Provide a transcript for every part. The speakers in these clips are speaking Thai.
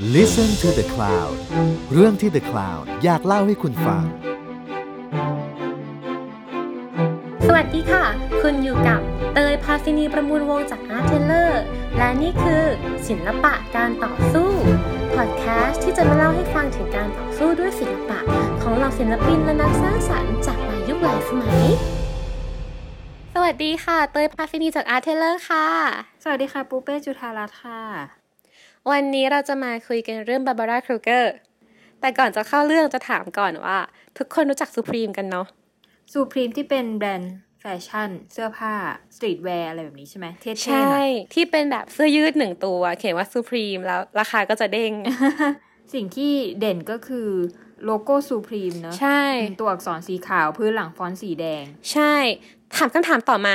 Listen to the Cloud เรื่องที่ The Cloud อยากเล่าให้คุณฟัง สวัสดีค่ะ คุณอยู่กับเตยพาซินีประมูลวงจากอาร์เทเลอร์และนี่คือศิลปะการต่อสู้ พอดแคสต์ที่จะมาเล่าให้ฟังถึงการต่อสู้ด้วยศิลปะ ของเหล่าศิลปินและนักสร้างสรรค์จากหลายยุคหลายสมัย สวัสดีค่ะ เตยพาซินีจาก Arteller ค่ะ สวัสดีค่ะ ปูเป้จุธารัตน์ค่ะ วันนี้เราจะมาคุยกันเรื่อง Barbara Kruger แต่ก่อนจะเข้าเรื่องจะถามก่อนว่า ทุกคนรู้จัก Supreme กันเนาะ Supreme ที่เป็นแบรนด์แฟชั่น เสื้อผ้า streetwear อะไรแบบนี้ใช่ไหมเท่ๆหน่อย ใช่ยที่เป็นแบบเสื้อยืดหนึ่งตัว เขียนว่า Supreme แล้วราคาก็จะเด้ง สิ่งที่เด่นก็คือโลโก้ Supreme เนอะใช่เป็นตัวอักษรสีขาวพื้นหลังฟอนต์สีแดง ใช่ ถามคำถามต่อมา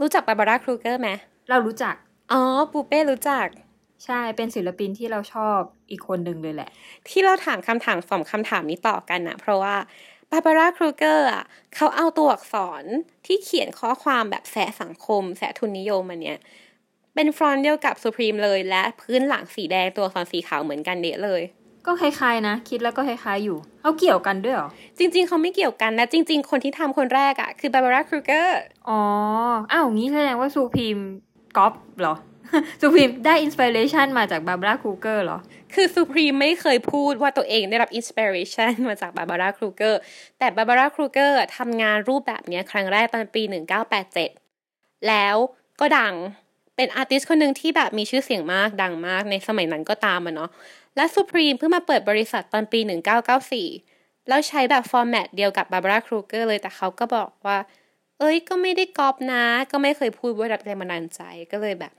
รู้จัก Barbara Kruger ไหมเรารู้จัก อ๋อ ปูเป้รู้จัก ใช่เป็นศิลปินที่เราชอบอีกคนหนึ่งเลยแหละ ที่เราถามคำถามสองคำถามนี้ต่อกันนะเพราะว่า Barbara Kruger อะเขาเอาตัวอักษรที่เขียนข้อความแบบแซะสังคม แซะทุนนิยมอันเนี้ยเป็นฟรอนต์เดียวกับ Supreme เลยและพื้นหลังสีแดงตัวอักษรสีขาวเหมือนกันเดะเลย ก็คล้ายๆนะ คิดแล้วก็คล้ายๆอยู่อ้าวเกี่ยวกันด้วยเหรอ จริง ๆเขาไม่เกี่ยวกันนะ จริง ๆ คนที่ทำคนแรกอะคือ Barbara Kruger อ๋ออ้าวงี้แสดงว่า Supreme ก๊อปเหรอ Supreme ได้ inspiration มาจาก Barbara Kruger เหรอ คือ Supreme ไม่เคยพูดว่าตัวเองได้รับ inspiration มาจาก Barbara Kruger แต่ Barbara Kruger ทำงานรูปแบบนี้ครั้งแรกตอนปี 1987 แล้วก็ดังเป็น artist คนหนึ่งที่แบบมีชื่อเสียงมากดังมากในสมัยนั้นก็ตามอะเนาะและ Supreme เพิ่งมาเปิดบริษัทตอนปี 1994 แล้วใช้แบบ format เดียวกับ Barbara Kruger เลยแต่เขาก็บอกว่า เอ้ยก็ไม่ได้ก๊อปนะ ก็ไม่เคยพูดว่ารับแรงบันดาลใจก็เลยแบบ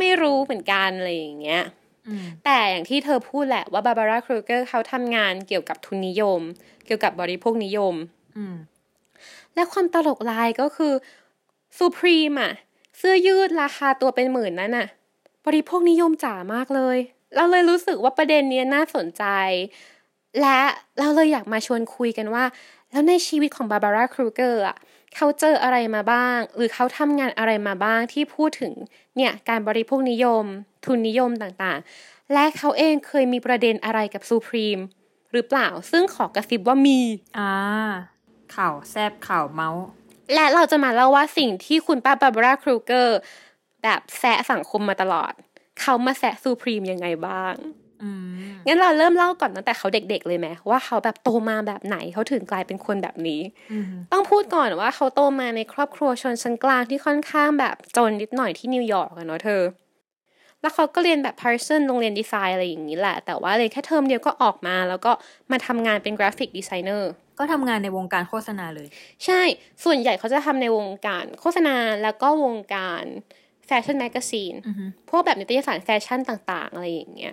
ไม่รู้เหมือนกันอะไรอย่างเงี้ยอืมแต่อย่างที่เธอพูดแหละว่า Barbara Kruger เขาทำงานเกี่ยวกับทุนนิยม เกี่ยวกับบริโภคนิยมอืมและความตลกร้ายก็คือ Supreme อะเสื้อยืดราคาตัวเป็นหมื่นนั่นน่ะบริโภคนิยมจ๋ามากเลย เราเลยรู้สึกว่าประเด็นเนี้ยน่าสนใจ และเราเลยอยากมาชวนคุยกันว่า แล้วในชีวิตของ Barbara Kruger อะ เขาเจออะไรมาบ้าง หรือเขาทำงานอะไรมาบ้างที่พูดถึงเนี่ยการบริโภคนิยม ทุนนิยมต่างๆ และเขาเองเคยมีประเด็นอะไรกับ Supreme หรือเปล่าซึ่งขอกระซิบว่ามีอ่าข่าวแซบข่าวเมาท์ และเราจะมาเล่าว่าสิ่งที่คุณป้า Barbara Krugerแบบแซะสังคมมาตลอด เขามาแซะ Supreme ยังไงบ้างอืม งั้นเราเริ่มเล่าก่อนตั้งแต่เขาเด็ก ๆ เลยไหมว่าเขาแบบโตมาแบบไหนเขาถึงกลายเป็นคนแบบนี้อืมต้องพูดก่อนว่าเขาโตมาในครอบครัวชนชั้นกลางที่ค่อนข้างแบบจนนิดหน่อยที่นิวยอร์กอะเนาะเธอ แล้วเขาก็เรียนแบบ Parsons โรงเรียนดีไซน์อะไรอย่างนี้แหละ แต่ว่าเรียนแค่เทอมเดียวก็ออกมาแล้วก็มาทำงานเป็น graphic designer ก็ทำงานในวงการโฆษณาเลย ใช่ ส่วนใหญ่เขาจะทำในวงการโฆษณาแล้วก็วงการ fashion magazine อือฮึพวกแบบนิตยสารแฟชั่นต่าง ๆ อะไรอย่างเงี้ย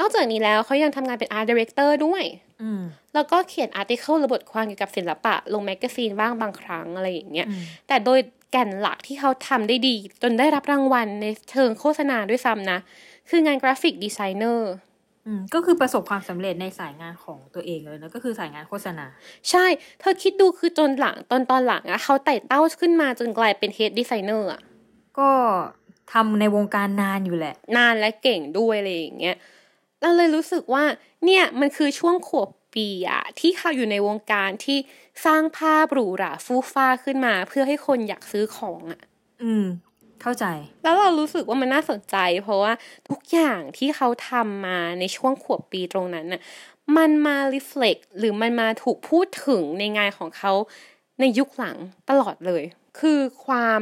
นอกจากนี้แล้วเขายังทำงานเป็น Art Director ด้วยอืมแล้วก็เขียน article หรือบทความเกี่ยวกับศิลปะ ลง magazine บ้างบางครั้งอะไรอย่างเงี้ยอืมแต่โดยแก่นหลักที่เขาทำได้ดี จนได้รับรางวัลในเชิงโฆษณาด้วยซ้ำนะ คืองาน graphic designer อืมก็คือประสบความสำเร็จในสายงานของตัวเองเลยนะก็คือสายงานโฆษณา ใช่ เธอคิดดูคือจนหลังตอนตอนหลังอะเขาไต่เต้าขึ้นมาจนกลายเป็นเฮดดีไซเนอร์อะก็ทำในวงการนานอยู่แหละ นานและเก่งด้วยอะไรอย่างเงี้ย เราเลยรู้สึกว่าเนี่ยมันคือช่วงขวบปีอะที่เขาอยู่ในวงการที่สร้างภาพหรูหราฟูฟ้าขึ้นมา เพื่อให้คนอยากซื้อของอะอืม เข้าใจ แล้วเรารู้สึกว่ามันน่าสนใจ เพราะว่าทุกอย่างที่เขาทำมาในช่วงขวบปีตรงนั้นน่ะมันมา reflect หรือมันมาถูกพูดถึงในงานของเขาในยุคหลังตลอดเลย คือความ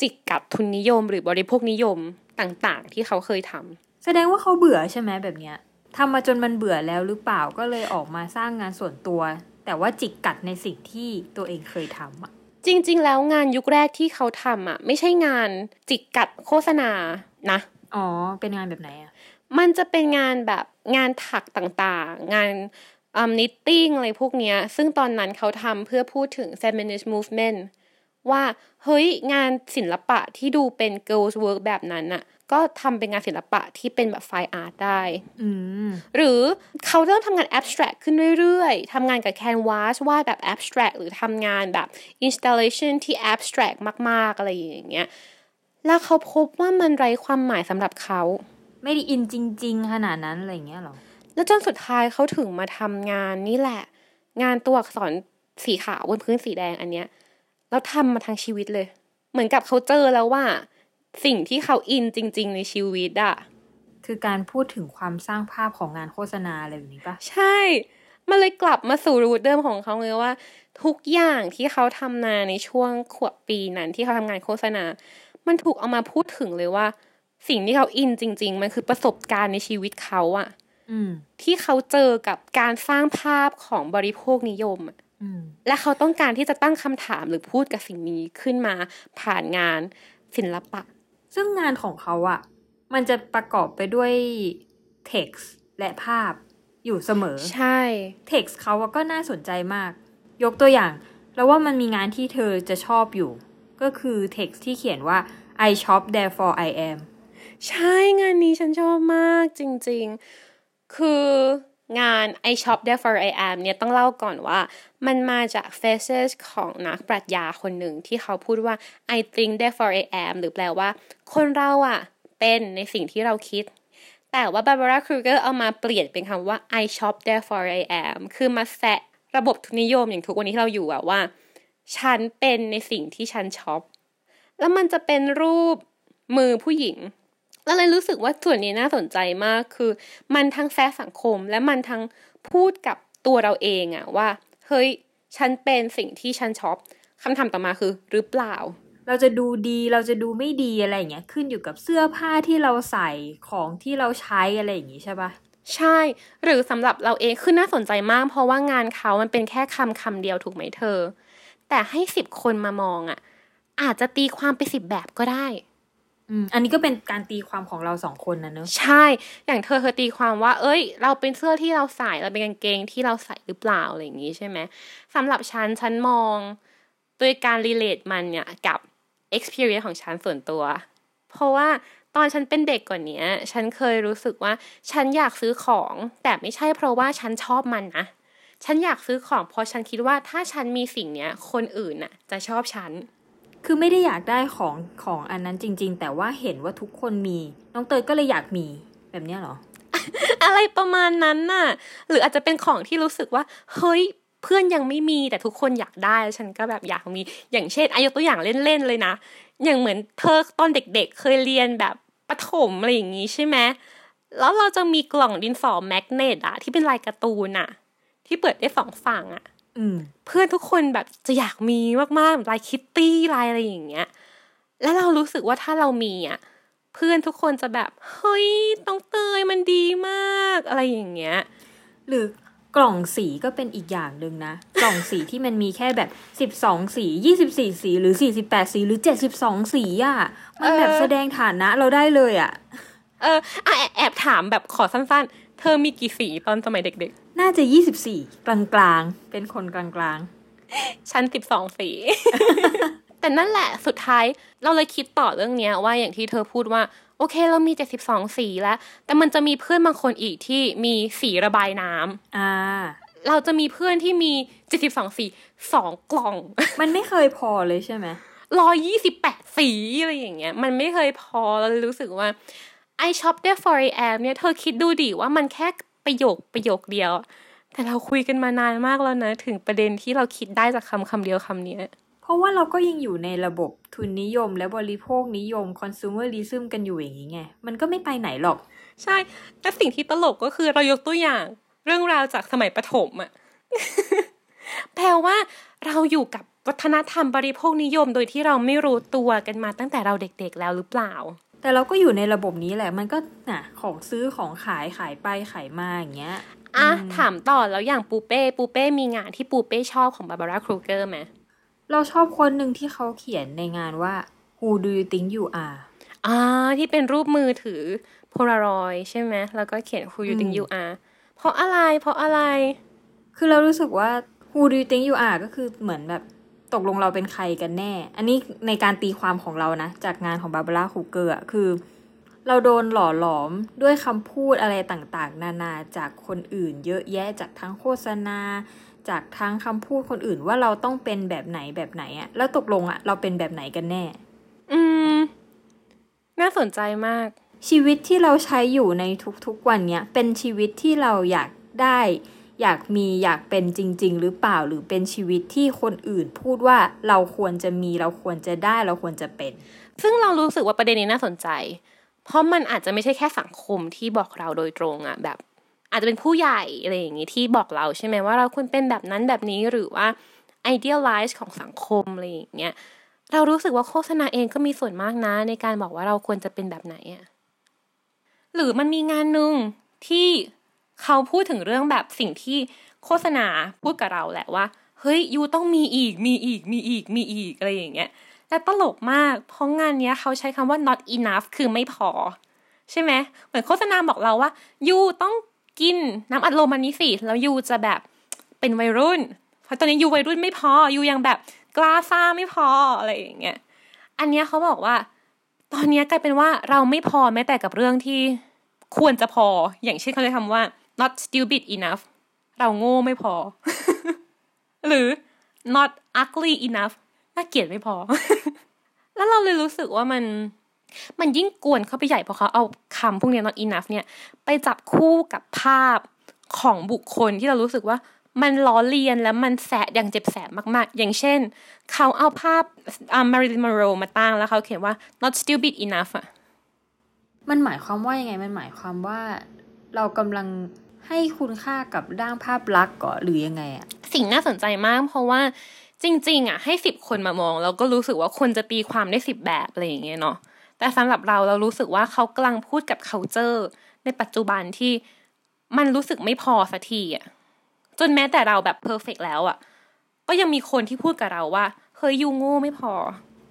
จิกกัดทุนนิยมหรือบริโภคนิยมต่างๆ ที่เขาเคยทำ แสดงว่าเขาเบื่อใช่ไหมแบบเนี้ยทำมาจนมันเบื่อแล้วหรือเปล่าก็เลยออกมาสร้างงานส่วนตัว แต่ว่าจิกกัดในสิ่งที่ตัวเองเคยทำอะจริง ๆ แล้วงานยุคแรกที่เขาทำอะไม่ใช่งานจิกกัดโฆษณานะอ๋อเป็นงานแบบไหนอะมันจะเป็นงานแบบงานถักต่างๆ งานอืมนิตติ้งอะไรพวกเนี้ย ซึ่งตอนนั้นเขาทำเพื่อพูดถึง feminist movement ว่า เฮ้ย งานศิลปะที่ดูเป็น girls work แบบนั้นน่ะ ก็ทำเป็นงานศิลปะที่เป็นแบบ fine art ได้อืมหรือเขาเริ่มทำงาน abstract ขึ้นเรื่อยๆทำงานกับ canvas วาดแบบ abstract หรือทำงานแบบ installation ที่ abstract มาก ๆ อะไรอย่างเงี้ยแล้วเขาพบว่ามันไร้ความหมายสำหรับเขา ไม่ได้อินจริง ๆ ขนาดนั้นอะไรเงี้ยหรอ แล้วจนสุดท้ายเขาถึงมาทำงานนี่แหละ งานตัวอักษรสีขาวบนพื้นสีแดงอันเนี้ยแล้วทำมาทั้งชีวิตเลย เหมือนกับเขาเจอแล้วว่า สิ่งที่เขาอินจริง ๆ ในชีวิตอะคือการพูดถึงความสร้างภาพของงานโฆษณาอะไรแบบนี้ปะใช่ มันเลยกลับมาสู่รูทเดิมของเขาเลยว่า ทุกอย่างที่เขาทำนาในช่วงขวบปีนั้นที่เขาทำงานโฆษณา มันถูกเอามาพูดถึงเลยว่า สิ่งที่เขาอินจริง ๆ มันคือประสบการณ์ในชีวิตเขาอะอืมที่เขาเจอกับการสร้างภาพของบริโภคนิยมอะอืมและเขาต้องการที่จะตั้งคำถามหรือพูดกับสิ่งนี้ขึ้นมาผ่านงานศิลปะ ซึ่งงานของเขาอะมันจะประกอบไปด้วย text และภาพอยู่เสมอ ใช่ text เขาอะก็น่าสนใจมาก ยกตัวอย่าง แล้วว่ามันมีงานที่เธอจะชอบอยู่ ก็คือ text ที่เขียนว่า I shop therefore I am ใช่งานนี้ฉันชอบมากจริง ๆ คือ งาน I shop therefore I am เนี่ยต้องเล่าก่อนว่า มันมาจาก faces ของนักปรัชญาคนหนึ่งที่เขาพูดว่า I think therefore I am หรือแปลว่า คนเราอะเป็นในสิ่งที่เราคิด แต่ว่า Barbara Kruger เอามาเปลี่ยนเป็นคำว่า I shop therefore I am คือมาแซะระบบทุนนิยมอย่างทุกวันนี้ที่เราอยู่อะว่า ฉันเป็นในสิ่งที่ฉันช็อป แล้วมันจะเป็นรูปมือผู้หญิง แล้วเลยรู้สึกว่าส่วนนี้น่าสนใจมากคือ มันทั้งแซะสังคม และมันทั้งพูดกับตัวเราเองอะว่าเฮ้ยฉันเป็นสิ่งที่ฉันช็อปคำถามต่อมาคือ หรือเปล่า เราจะดูดีเราจะดูไม่ดีอะไรอย่างเงี้ยขึ้นอยู่กับเสื้อผ้าที่เราใส่ของที่เราใช้อะไรอย่างงี้ใช่ปะใช่ หรือสำหรับเราเองคือน่าสนใจมาก เพราะว่างานเขามันเป็นแค่คำคำเดียวถูกไหมเธอ แต่ให้สิบคนมามองอะอาจจะตีความไปสิบแบบก็ได้ อันนี้ก็เป็นการตีความของเราสองคนนะเนอะใช่ อย่างเธอเธอตีความว่า เอ้ย เราเป็นเสื้อที่เราใส่เราเป็นกางเกงที่เราใส่หรือเปล่าอะไรอย่างนี้ใช่ไหมสำหรับฉันฉันมองโดยการรีเลทมันเนี่ยกับ experience ของฉันส่วนตัว เพราะว่าตอนฉันเป็นเด็กกว่านี้ฉันเคยรู้สึกว่า ฉันอยากซื้อของ แต่ไม่ใช่เพราะว่าฉันชอบมันนะ ฉันอยากซื้อของเพราะฉันคิดว่าถ้าฉันมีสิ่งเนี้ย คนอื่นน่ะ จะชอบฉัน คือไม่ได้อยากได้ของของอันนั้นจริง ๆ แต่ว่าเห็นว่าทุกคนมี น้องเตยก็เลยอยากมีแบบเนี้ยเหรอ อะไรประมาณนั้นน่ะ หรืออาจจะเป็นของที่รู้สึกว่า เฮ้ย เพื่อนยังไม่มีแต่ทุกคนอยากได้แล้วฉันก็แบบอยากมี อย่างเช่นอายกตัวอย่างเล่นๆเลยนะ อย่างเหมือนเธอตอนเด็กๆ เคยเรียนแบบประถมอะไรอย่างงี้ใช่ไหมแล้วเราจะมีกล่องดินสอแมกเนตอะที่เป็นลายการ์ตูนอะที่เปิดได้สองฝั่งอะ เพื่อนทุกคนแบบจะอยากมีมากๆลายคิตตี้ลายอะไรอย่างเงี้ย แล้วเรารู้สึกว่าถ้าเรามีอะเพื่อนทุกคนจะแบบเฮ้ยต้องเตยมันดีมากอะไรอย่างเงี้ย หรือกล่องสีก็เป็นอีกอย่างหนึ่งนะ กล่องสีที่มันมีแค่แบบสิบสองสียี่สิบสี่สี หรือสี่สิบแปดสีหรือเจ็ดสิบสองสีอะ มันแบบเออแสดงฐานะเราได้เลยอะ เอออะแอบแอบถามแบบขอสั้นๆ เธอมีกี่สีตอนสมัยเด็ก น่าจะยี่สิบสี่กลางๆ เป็นคนกลางๆฉันสิบสองสี แต่นั่นแหละสุดท้ายเราเลยคิดต่อเรื่องเนี้ยว่าอย่างที่เธอพูดว่า โอเคเรามีเจ็ดสิบสองสีแล้ว แต่มันจะมีเพื่อนบางคนอีกที่มีสีระบายน้ำๆอ่าเราจะมีเพื่อนที่มีเจ็ดสิบสองสีสองกล่อง มันไม่เคยพอเลยใช่ไหมร้อยยี่สิบแปดสีอะไรอย่างเงี้ย มันไม่เคยพอเราเลยรู้สึกว่า I shop there for I am เนี่ย เธอคิดดูดิว่ามันแค่ ประโยคประโยคเดียว แต่เราคุยกันมานานมากแล้วนะ ถึงประเด็นที่เราคิดได้จากคำคำเดียวคำเนี้ยเพราะว่าเราก็ยังอยู่ในระบบทุนนิยม และบริโภคนิยม consumerism กันอยู่อย่างนี้ไง มันก็ไม่ไปไหนหรอก ใช่แต่สิ่งที่ตลกก็คือเรายกตัวอย่างเรื่องราวจากสมัยประถมอะแปลว่าเราอยู่กับวัฒนธรรมบริโภคนิยมโดยที่เราไม่รู้ตัวกันมาตั้งแต่เราเด็กๆแล้วหรือเปล่า แต่เราก็อยู่ในระบบนี้แหละ มันก็น่ะของซื้อของขายขายไปขายมาอย่างเงี้ยอะอืมถามต่อแล้วอย่างปูเป้ปูเป้มีงานที่ปูเป้ชอบของ Barbara Kruger ไหมเราชอบคนหนึ่งที่เขาเขียนในงานว่า Who do you think you are อ่าที่เป็นรูปมือถือโพลารอยใช่ไหมแล้วก็เขียน who do you think you are อืม เพราะอะไรเพราะอะไร คือเรารู้สึกว่า Who do you think you are ก็คือเหมือนแบบ ตกลงเราเป็นใครกันแน่ อันนี้ในการตีความของเรานะ จากงานของ Barbara Kruger อะคือ เราโดนหล่อหลอมด้วยคำพูดอะไรต่างๆ นานาจากคนอื่น เยอะแยะจากทั้งโฆษณา จากทั้งคำพูดคนอื่นว่าเราต้องเป็นแบบไหนแบบไหนอะแล้วตกลงอะเราเป็นแบบไหนกันแน่ อืม น่าสนใจมาก ชีวิตที่เราใช้อยู่ในทุกๆวันเนี้ยเป็นชีวิตที่เราอยากได้ อยากมีอยากเป็นจริง ๆ หรือเปล่าหรือเป็นชีวิตที่คนอื่นพูดว่าเราควรจะมีเราควรจะได้เราควรจะเป็น ซึ่งเรารู้สึกว่าประเด็นนี้น่าสนใจ เพราะมันอาจจะไม่ใช่แค่สังคมที่บอกเราโดยตรงอะแบบ อาจจะเป็นผู้ใหญ่อะไรอย่างงี้ที่บอกเราใช่ไหมว่าเราควรเป็นแบบนั้นแบบนี้หรือว่า idealize ของสังคมอะไรอย่างเงี้ยเรารู้สึกว่าโฆษณาเองก็มีส่วนมากนะ ในการบอกว่าเราควรจะเป็นแบบไหนอะหรือมันมีงานหนึ่งที่ เขาพูดถึงเรื่องแบบสิ่งที่โฆษณาพูดกับเราแหละว่า เฮ้ยยูต้องมีอีกมีอีกมีอีกมีอีกอะไรอย่างเงี้ยและตลกมาก เพราะงานเนี้ยเขาใช้คำว่า not enough คือไม่พอ ใช่ไหมเหมือนโฆษณาบอกเราว่ายูต้องกินน้ำอัดลมอันนี้สิแล้วยูจะแบบเป็นวัยรุ่น เพราะตอนนี้ยูวัยรุ่นไม่พอยูยังแบบกล้าซ่าไม่พออะไรอย่างเงี้ยอันเนี้ยเขาบอกว่า ตอนเนี้ยกลายเป็นว่าเราไม่พอแม้แต่กับเรื่องที่ควรจะพอ อย่างเช่นเขาใช้คำว่า not stupid enough เราโง่ไม่พอ หรือ not ugly enough น่าเกลียดไม่พอ แล้วเราเลยรู้สึกว่ามัน มันยิ่งกวนเข้าไปใหญ่เพราะเขาเอาคำพวกนี้ not enough เนี่ย ไปจับคู่กับภาพของบุคคลที่เรารู้สึกว่ามันล้อเลียนแล้วมันแสบอย่างเจ็บแสบมากๆ อย่างเช่น เขาเอาภาพอ่ามาริลินม n โรมาตั้งแล้วเขาเขียนว่า not stupid enough อะมันหมายความว่ายังไง มันหมายความว่าเรากำลัง ให้คุณค่ากับด้านภาพลักษณ์ก่อนหรือยังไงอะสิ่งน่าสนใจมากเพราะว่าจริง ๆอะให้สิบคนมามองเราก็รู้สึกว่าคนจะตีความได้สิบแบบอะไรอย่างเงี้ยเนาะแต่สำหรับเราเรารู้สึกว่าเขากำลังพูดกับ culture ในปัจจุบันที่มันรู้สึกไม่พอสักทีอะจนแม้แต่เราแบบ perfect แล้วอะก็ยังมีคนที่พูดกับเราว่าเฮ้ยยูโง่ไม่พอ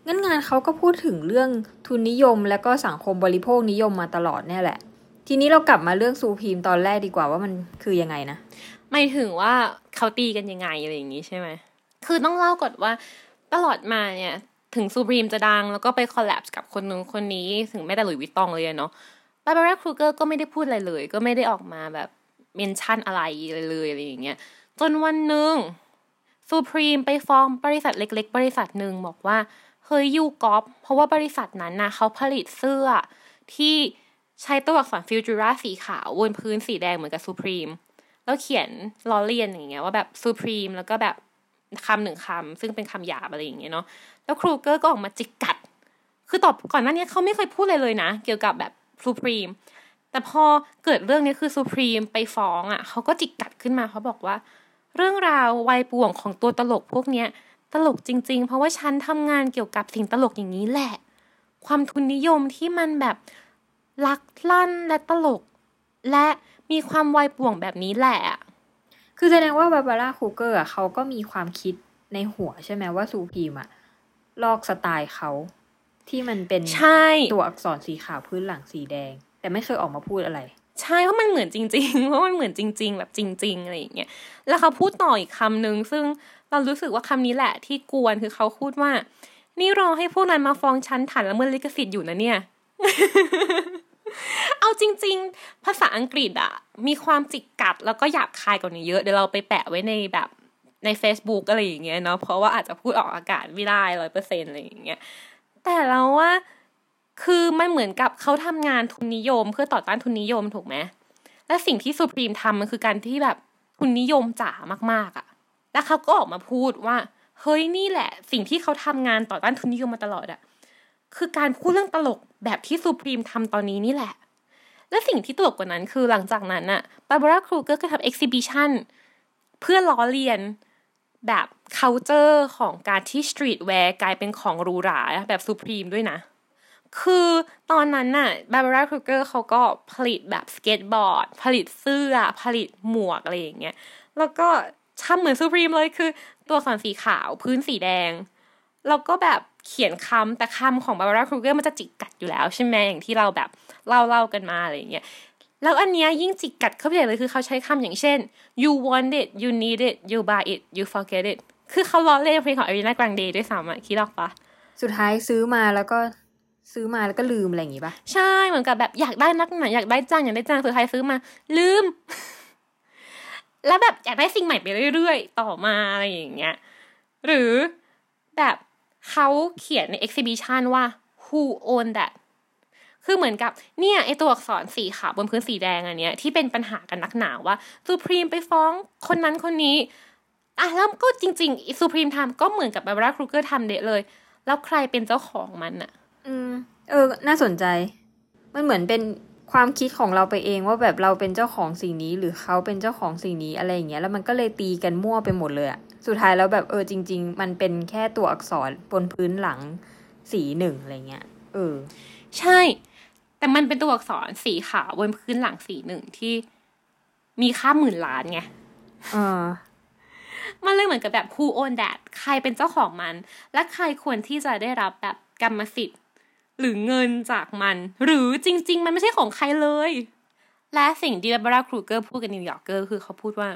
งั้นงานเขาก็พูดถึงเรื่องทุนนิยมและก็สังคมบริโภคนิยมมาตลอดเนี่ยแหละ ทีนี้เรากลับมาเรื่องซูพีมตอนแรกดีกว่าว่ามันคือยังไงนะหมายถึงว่าเขาตีกันยังไงอะไรอย่างนี้ใช่ไหมคือต้องเล่าก่อนว่าตลอดมาเนี่ยถึง Supreme จะดังแล้วก็ไป collab กับคนนึงคนนี้ถึงแม้แต่ Louis Vuitton เลยเนาะ Barbara Kruger ก็ไม่ได้พูดอะไรเลย ก็ไม่ได้ออกมาแบบ mention อะไรเลยเลยอะไรอย่างเงี้ยจนวันหนึ่ง Supreme ไปฟ้องบริษัทเล็ก ๆ บริษัทหนึ่งบอกว่าเฮ้ย you copy เพราะว่าบริษัทนั้นนะเขาผลิตเสื้อที่ ใช้ตัวอักษร Futura สีขาวบนพื้นสีแดงเหมือนกับ Supreme แล้วเขียนล้อเลียนอย่างเงี้ยว่าแบบ Supreme แล้วก็แบบคำหนึ่งคำซึ่งเป็นคำหยาบอะไรอย่างเงี้ยเนาะแล้ว Kruger ก็ออกมาจิกกัด คือตอนก่อนหน้านี้เขาไม่เคยพูดเลยเลยนะ เกี่ยวกับแบบ Supreme แต่พอเกิดเรื่องนี้คือ Supreme ไปฟ้องอะ่ะเขาก็จิกกัดขึ้นมาเขาบอกว่า เรื่องราววายป่วงของตัวตลกพวกเนี้ยตลกจริง ๆ เพราะว่าฉันทำงานเกี่ยวกับสิ่งตลกอย่างนี้แหละ ความทุนนิยมที่มันแบบ ลักลั่นและตลก และมีความวัยป่วงแบบนี้แหละ คือแสดงว่าบาบาร่าคูเกอร์อะเขาก็มีความคิดในหัวใช่ไหมว่าซูพีมอะลอกสไตล์เขา ที่มันเป็นใช่ตัวอักษรสีขาวพื้นหลังสีแดง แต่ไม่เคยออกมาพูดอะไร ใช่เพราะมันเหมือนจริงๆเพราะมันเหมือนจริง ๆ แบบจริง ๆอะไรอย่างเงี้ยแล้วเขาพูดต่ออีกคำหนึ่งซึ่งเรารู้สึกว่าคำนี้แหละที่กวนคือเขาพูดว่า นี่รอให้พวกนั้นมาฟ้องฉันฐานละเมิดลิขสิทธิ์อยู่นะเนี่ย เอาจริง ๆ ภาษาอังกฤษอะมีความจิกกัดแล้วก็หยาบคายกว่านี้เยอะ เดี๋ยวเราไปแปะไว้ในแบบใน Facebook อะไรอย่างเงี้ยเนาะเพราะว่าอาจจะพูดออกอากาศไม่ได้ร้อยเปอร์เซ็นอะไรอย่างเงี้ยแต่เราว่าคือมันเหมือนกับเขาทำงานทุนนิยม เพื่อต่อต้านทุนนิยมถูกไหมและสิ่งที่สุพรีมทำมันคือการที่แบบทุนนิยมจ๋ามากๆอะ่ะ แล้วเขาก็ออกมาพูดว่า เฮ้ยนี่แหละ สิ่งที่เขาทำงานต่อต้านทุนนิยมมาตลอดอะ่ะ คือการพูดเรื่องตลกแบบที่ Supreme ทำตอนนี้นี่แหละ และสิ่งที่ตลกกว่านั้นคือหลังจากนั้นน่ะ Barbara Kruger ก็ทำ exhibition เพื่อล้อเลียนแบบ culture ของการที่ streetwear กลายเป็นของหรูหราแบบ Supreme ด้วยนะ คือตอนนั้นน่ะ Barbara Kruger เขาก็ผลิตแบบสเก็ตบอร์ด ผลิตเสื้อ ผลิตหมวกอะไรอย่างเงี้ย แล้วก็ทำเหมือน Supreme เลยคือ ตัวอักษรสีขาวพื้นสีแดง แล้วก็แบบ เขียนคำแต่คำของ Barbara Kruger มันจะจิกกัดอยู่แล้วใช่ไหมอย่างที่เราแบบเล่าเล่ากันมาอะไรอย่างเงี้ยแล้วอันเนี้ยยิ่งจิกกัดเข้าไปใหญ่เลยคือเขาใช้คำอย่างเช่น you want it you need it you buy it you forget it คือเขาล้อเล่นเพลงของ Ariana Grande ด้วยซ้ำอะคิดออกปะสุดท้ายซื้อมาแล้วก็ซื้อมาแล้วก็ลืมอะไรอย่างงี้ปะใช่เหมือนกับแบบอยากได้นักหนาอยากได้จังอยากได้จังสุดท้ายซื้อมา ลืม แล้วแบบอยากได้สิ่งใหม่ไปเรื่อยๆ ต่อมาอะไรอย่างเงี้ย หรือแบบ เขาเขียนใน exhibition ว่า who own that คือเหมือนกับเนี่ยไอตัวอักษรสีขาวบนพื้นสีแดงอันเนี้ยที่เป็นปัญหากันนักหนาว่า Supreme ไปฟ้องคนนั้นคนนี้อะแล้วก็จริงๆ Supreme ทำก็เหมือนกับ Barbara Kruger ทำเด๊ะเลย แล้วใครเป็นเจ้าของมันอะอืม เออ น่าสนใจ มันเหมือนเป็นความคิดของเราไปเองว่าแบบเราเป็นเจ้าของสิ่งนี้ หรือเขาเป็นเจ้าของสิ่งนี้อะไรอย่างเงี้ยแล้วมันก็เลยตีกันมั่วไปหมดเลยอะ สุดท้ายแล้วแบบเออจริง ๆ มันเป็นแค่ตัวอักษรบนพื้นหลังสีหนึ่งอะไรเงี้ยเออ ใช่ แต่มันเป็นตัวอักษรสีขาวบนพื้นหลังสีหนึ่งที่มีค่าหมื่นล้านไงเออมันเลยเหมือนกับแบบ who own that ใครเป็นเจ้าของมัน และใครควรที่จะได้รับแบบกรรมสิทธิ์ หรือเงินจากมัน หรือจริง ๆ มันไม่ใช่ของใครเลย และสิ่งที่ Barbara Kruger พูดกับ New Yorker คือเขาพูดว่า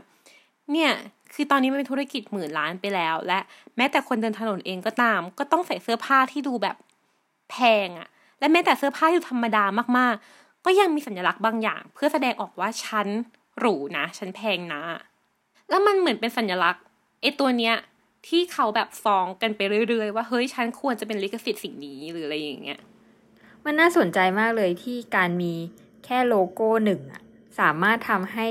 เนี่ยคือตอนนี้มันเป็นธุรกิจหมื่นล้านไปแล้ว และแม้แต่คนเดินถนนเองก็ตาม ก็ต้องใส่เสื้อผ้าที่ดูแบบแพงอะและแม้แต่เสื้อผ้าที่ธรรมดามากๆ ก็ยังมีสัญลักษณ์บางอย่าง เพื่อแสดงออกว่าฉันหรูนะฉันแพงนะ แล้วมันเหมือนเป็นสัญลักษณ์ไอ้ตัวเนี้ยที่เขาแบบฟ้องกันไปเรื่อยๆ ว่าเฮ้ยฉันควรจะเป็นลิขสิทธิ์สิ่งนี้หรืออะไรอย่างเงี้ย มันน่าสนใจมากเลยที่การมีแค่โลโก้หนึ่งอะสามารถทำให้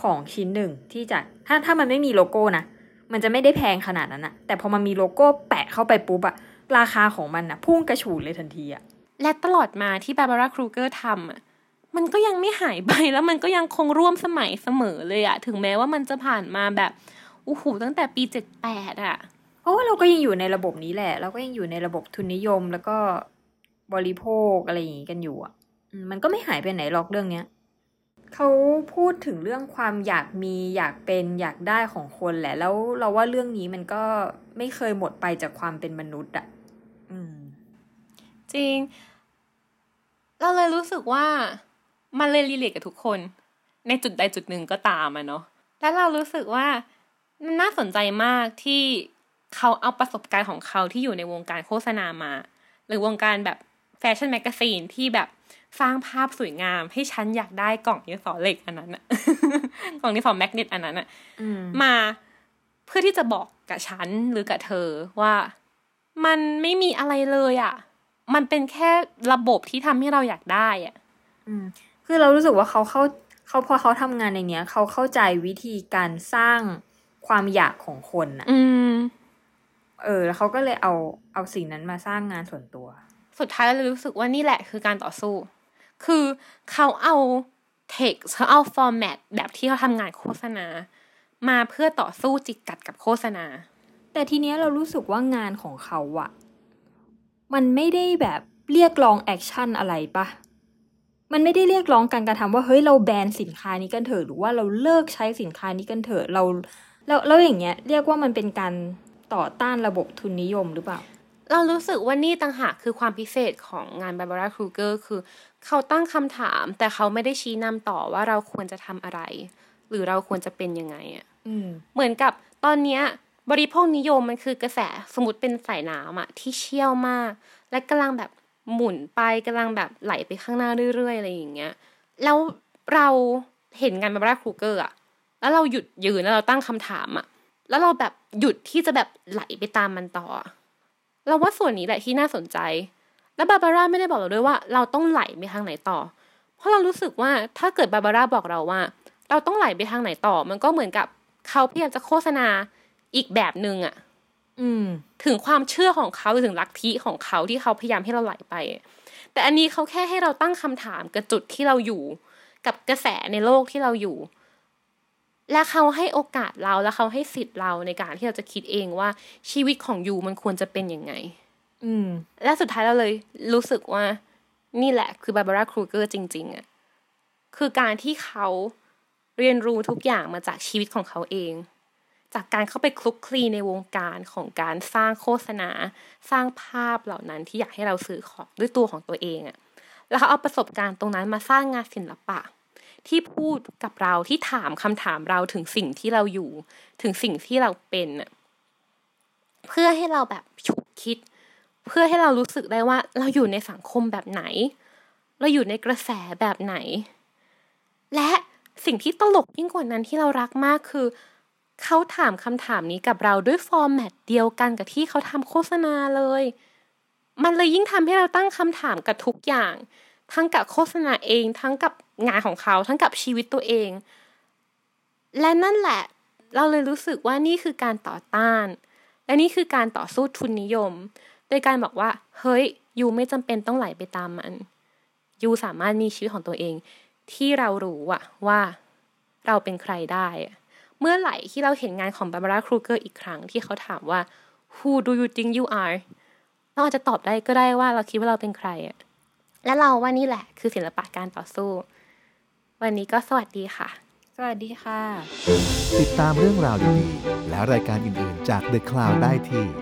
ของชิ้นหนึ่งที่จะถ้าถ้ามันไม่มีโลโก้นะมันจะไม่ได้แพงขนาดนั้นอะแต่พอมันมีโลโก้แปะเข้าไปปุ๊บอะราคาของมันอะพุ่งกระฉูดเลยทันทีอะและตลอดมาที่ Barbara Kruger ทำอะมันก็ยังไม่หายไปแล้วมันก็ยังคงร่วมสมัยเสมอเลยอะถึงแม้ว่ามันจะผ่านมาแบบอู้หูตั้งแต่ปีเจ็ดแปดอะเพราะว่าเราก็ยังอยู่ในระบบนี้แหละ เราก็ยังอยู่ในระบบทุนนิยมแล้วก็บริโภคอะไรอย่างงี้กันอยู่อะอืมมันก็ไม่หายไปไหนหรอกเรื่องเนี้ย เขาพูดถึงเรื่องความอยากมีอยากเป็นอยากได้ของคนแหละ แล้วเราว่าเรื่องนี้มันก็ไม่เคยหมดไปจากความเป็นมนุษย์อะอจริง เราเลยรู้สึกว่ามันเลย relate กับทุกคน ในจุดใดจุดหนึ่งก็ตามอะเนาะแล้วเรารู้สึกว่ามันน่าสนใจมากที่เขาเอาประสบการณ์ของเขาที่อยู่ในวงการโฆษณามา หรือวงการแบบ fashion magazine ที่แบบ สร้างภาพสวยงาม ให้ฉันอยากได้กล่องดินสอเหล็กอันนั้นอะกล่องดินสอ magnet อันนั้นอะอืมมาเพื่อที่จะบอกกับฉันหรือกับเธอว่า มันไม่มีอะไรเลยอะ่ะมันเป็นแค่ระบบที่ทำให้เราอยากได้อะ่ะอืม คือเรารู้สึกว่าเขาเข้าเขาพอเขาทำงานในเนี้ย เขาเข้าใจวิธีการสร้างความอยากของคนอะอืม เออ แล้วเขาก็เลยเอาเอาสิ่งนั้นมาสร้างงานส่วนตัว สุดท้ายเราเลยรู้สึกว่านี่แหละคือการต่อสู้ คือเขาเอาเท็กเขาเอา format แบบที่เขาทำงานโฆษณา มาเพื่อต่อสู้จิกกัดกับโฆษณา แต่ทีเนี้ยเรารู้สึกว่างานของเขาอะมันไม่ได้แบบเรียกร้อง action อะไรปะมันไม่ได้เรียกร้องการกระทำว่าเฮ้ยเราแบนสินค้านี้กันเถอะหรือว่าเราเลิกใช้สินค้านี้กันเถอะเราแล้วแล้วอย่างเงี้ยเรียกว่ามันเป็นการต่อต้านระบบทุนนิยมหรือเปล่า เรารู้สึกว่านี่ต่างหากคือความพิเศษของงาน Barbara Kruger คือ เขาตั้งคำถามแต่เขาไม่ได้ชี้นำต่อว่าเราควรจะทำอะไร หรือเราควรจะเป็นยังไงอะอืมเหมือนกับตอนเนี้ยบริโภคนิยมมันคือกระแสสมมติเป็นสายน้ำอะที่เชี่ยวมาก และกำลังแบบหมุนไปกำลังแบบไหลไปข้างหน้าเรื่อยๆอะไรอย่างเงี้ยแล้วเราเห็นงานบาบาร่าครูเกอร์อะแล้วเราหยุดยืนแล้วเราตั้งคำถามอะแล้วเราแบบหยุดที่จะแบบไหลไปตามมันต่ออะเราว่าส่วนนี้แหละที่น่าสนใจ แล้วบาบาร่าไม่ได้บอกเราด้วยว่า เราต้องไหลไปทางไหนต่อ เพราะเรารู้สึกว่าถ้าเกิดบาบาร่าบอกเราว่า เราต้องไหลไปทางไหนต่อ มันก็เหมือนกับเขาพยายามจะโฆษณาอีกแบบหนึ่งอะอืม ถึงความเชื่อของเขาหรือถึงลัทธิของเขาที่เขาพยายามให้เราไหลไป แต่อันนี้เขาแค่ให้เราตั้งคำถามกับจุดที่เราอยู่ กับกระแสในโลกที่เราอยู่ และเขาให้โอกาสเราและเขาให้สิทธิ์เราในการที่เราจะคิดเองว่าชีวิตของยูมันควรจะเป็นยังไง อืม และสุดท้ายเราเลยรู้สึกว่า นี่แหละ คือบาบาร่าครูเกอร์จริง ๆอะคือการที่เขาเรียนรู้ทุกอย่างมาจากชีวิตของเขาเอง จากการเข้าไปคลุกคลีในวงการของการสร้างโฆษณา สร้างภาพเหล่านั้นที่อยากให้เราซื้อของด้วยตัวของตัวเองอะแล้วเขาเอาประสบการณ์ตรงนั้นมาสร้างงานศิลปะ ที่พูดกับเราที่ถามคำถามเราถึงสิ่งที่เราอยู่ ถึงสิ่งที่เราเป็นอะเพื่อให้เราแบบฉุกคิด เพื่อให้เรารู้สึกได้ว่าเราอยู่ในสังคมแบบไหน เราอยู่ในกระแสแบบไหน และสิ่งที่ตลกยิ่งกว่านั้นที่เรารักมากคือ เขาถามคำถามนี้กับเราด้วยฟอร์แมตเดียวกันกับที่เขาทำโฆษณาเลย มันเลยยิ่งทำให้เราตั้งคำถามกับทุกอย่าง ทั้งกับโฆษณาเอง ทั้งกับงานของเขา ทั้งกับชีวิตตัวเอง และนั่นแหละ เราเลยรู้สึกว่านี่คือการต่อต้าน และนี่คือการต่อสู้ทุนนิยม โดยการบอกว่า เฮ้ยยูไม่จำเป็นต้องไหลไปตามมันยูสามารถมีชีวิตของตัวเอง ที่เรารู้อะว่าเราเป็นใครได้อะเมื่อไหร่ที่เราเห็นงานของบาบาร่าครูเกอร์อีกครั้งที่เขาถามว่า who do you think you are เราอาจจะตอบได้ก็ได้ว่าเราคิดว่าเราเป็นใครอะและเราว่านี่แหละคือศิลปะการต่อสู้ วันนี้ก็สวัสดีค่ะ สวัสดีค่ะ ติดตามเรื่องราวดีๆ และรายการอื่นๆจาก The Cloud ได้ที่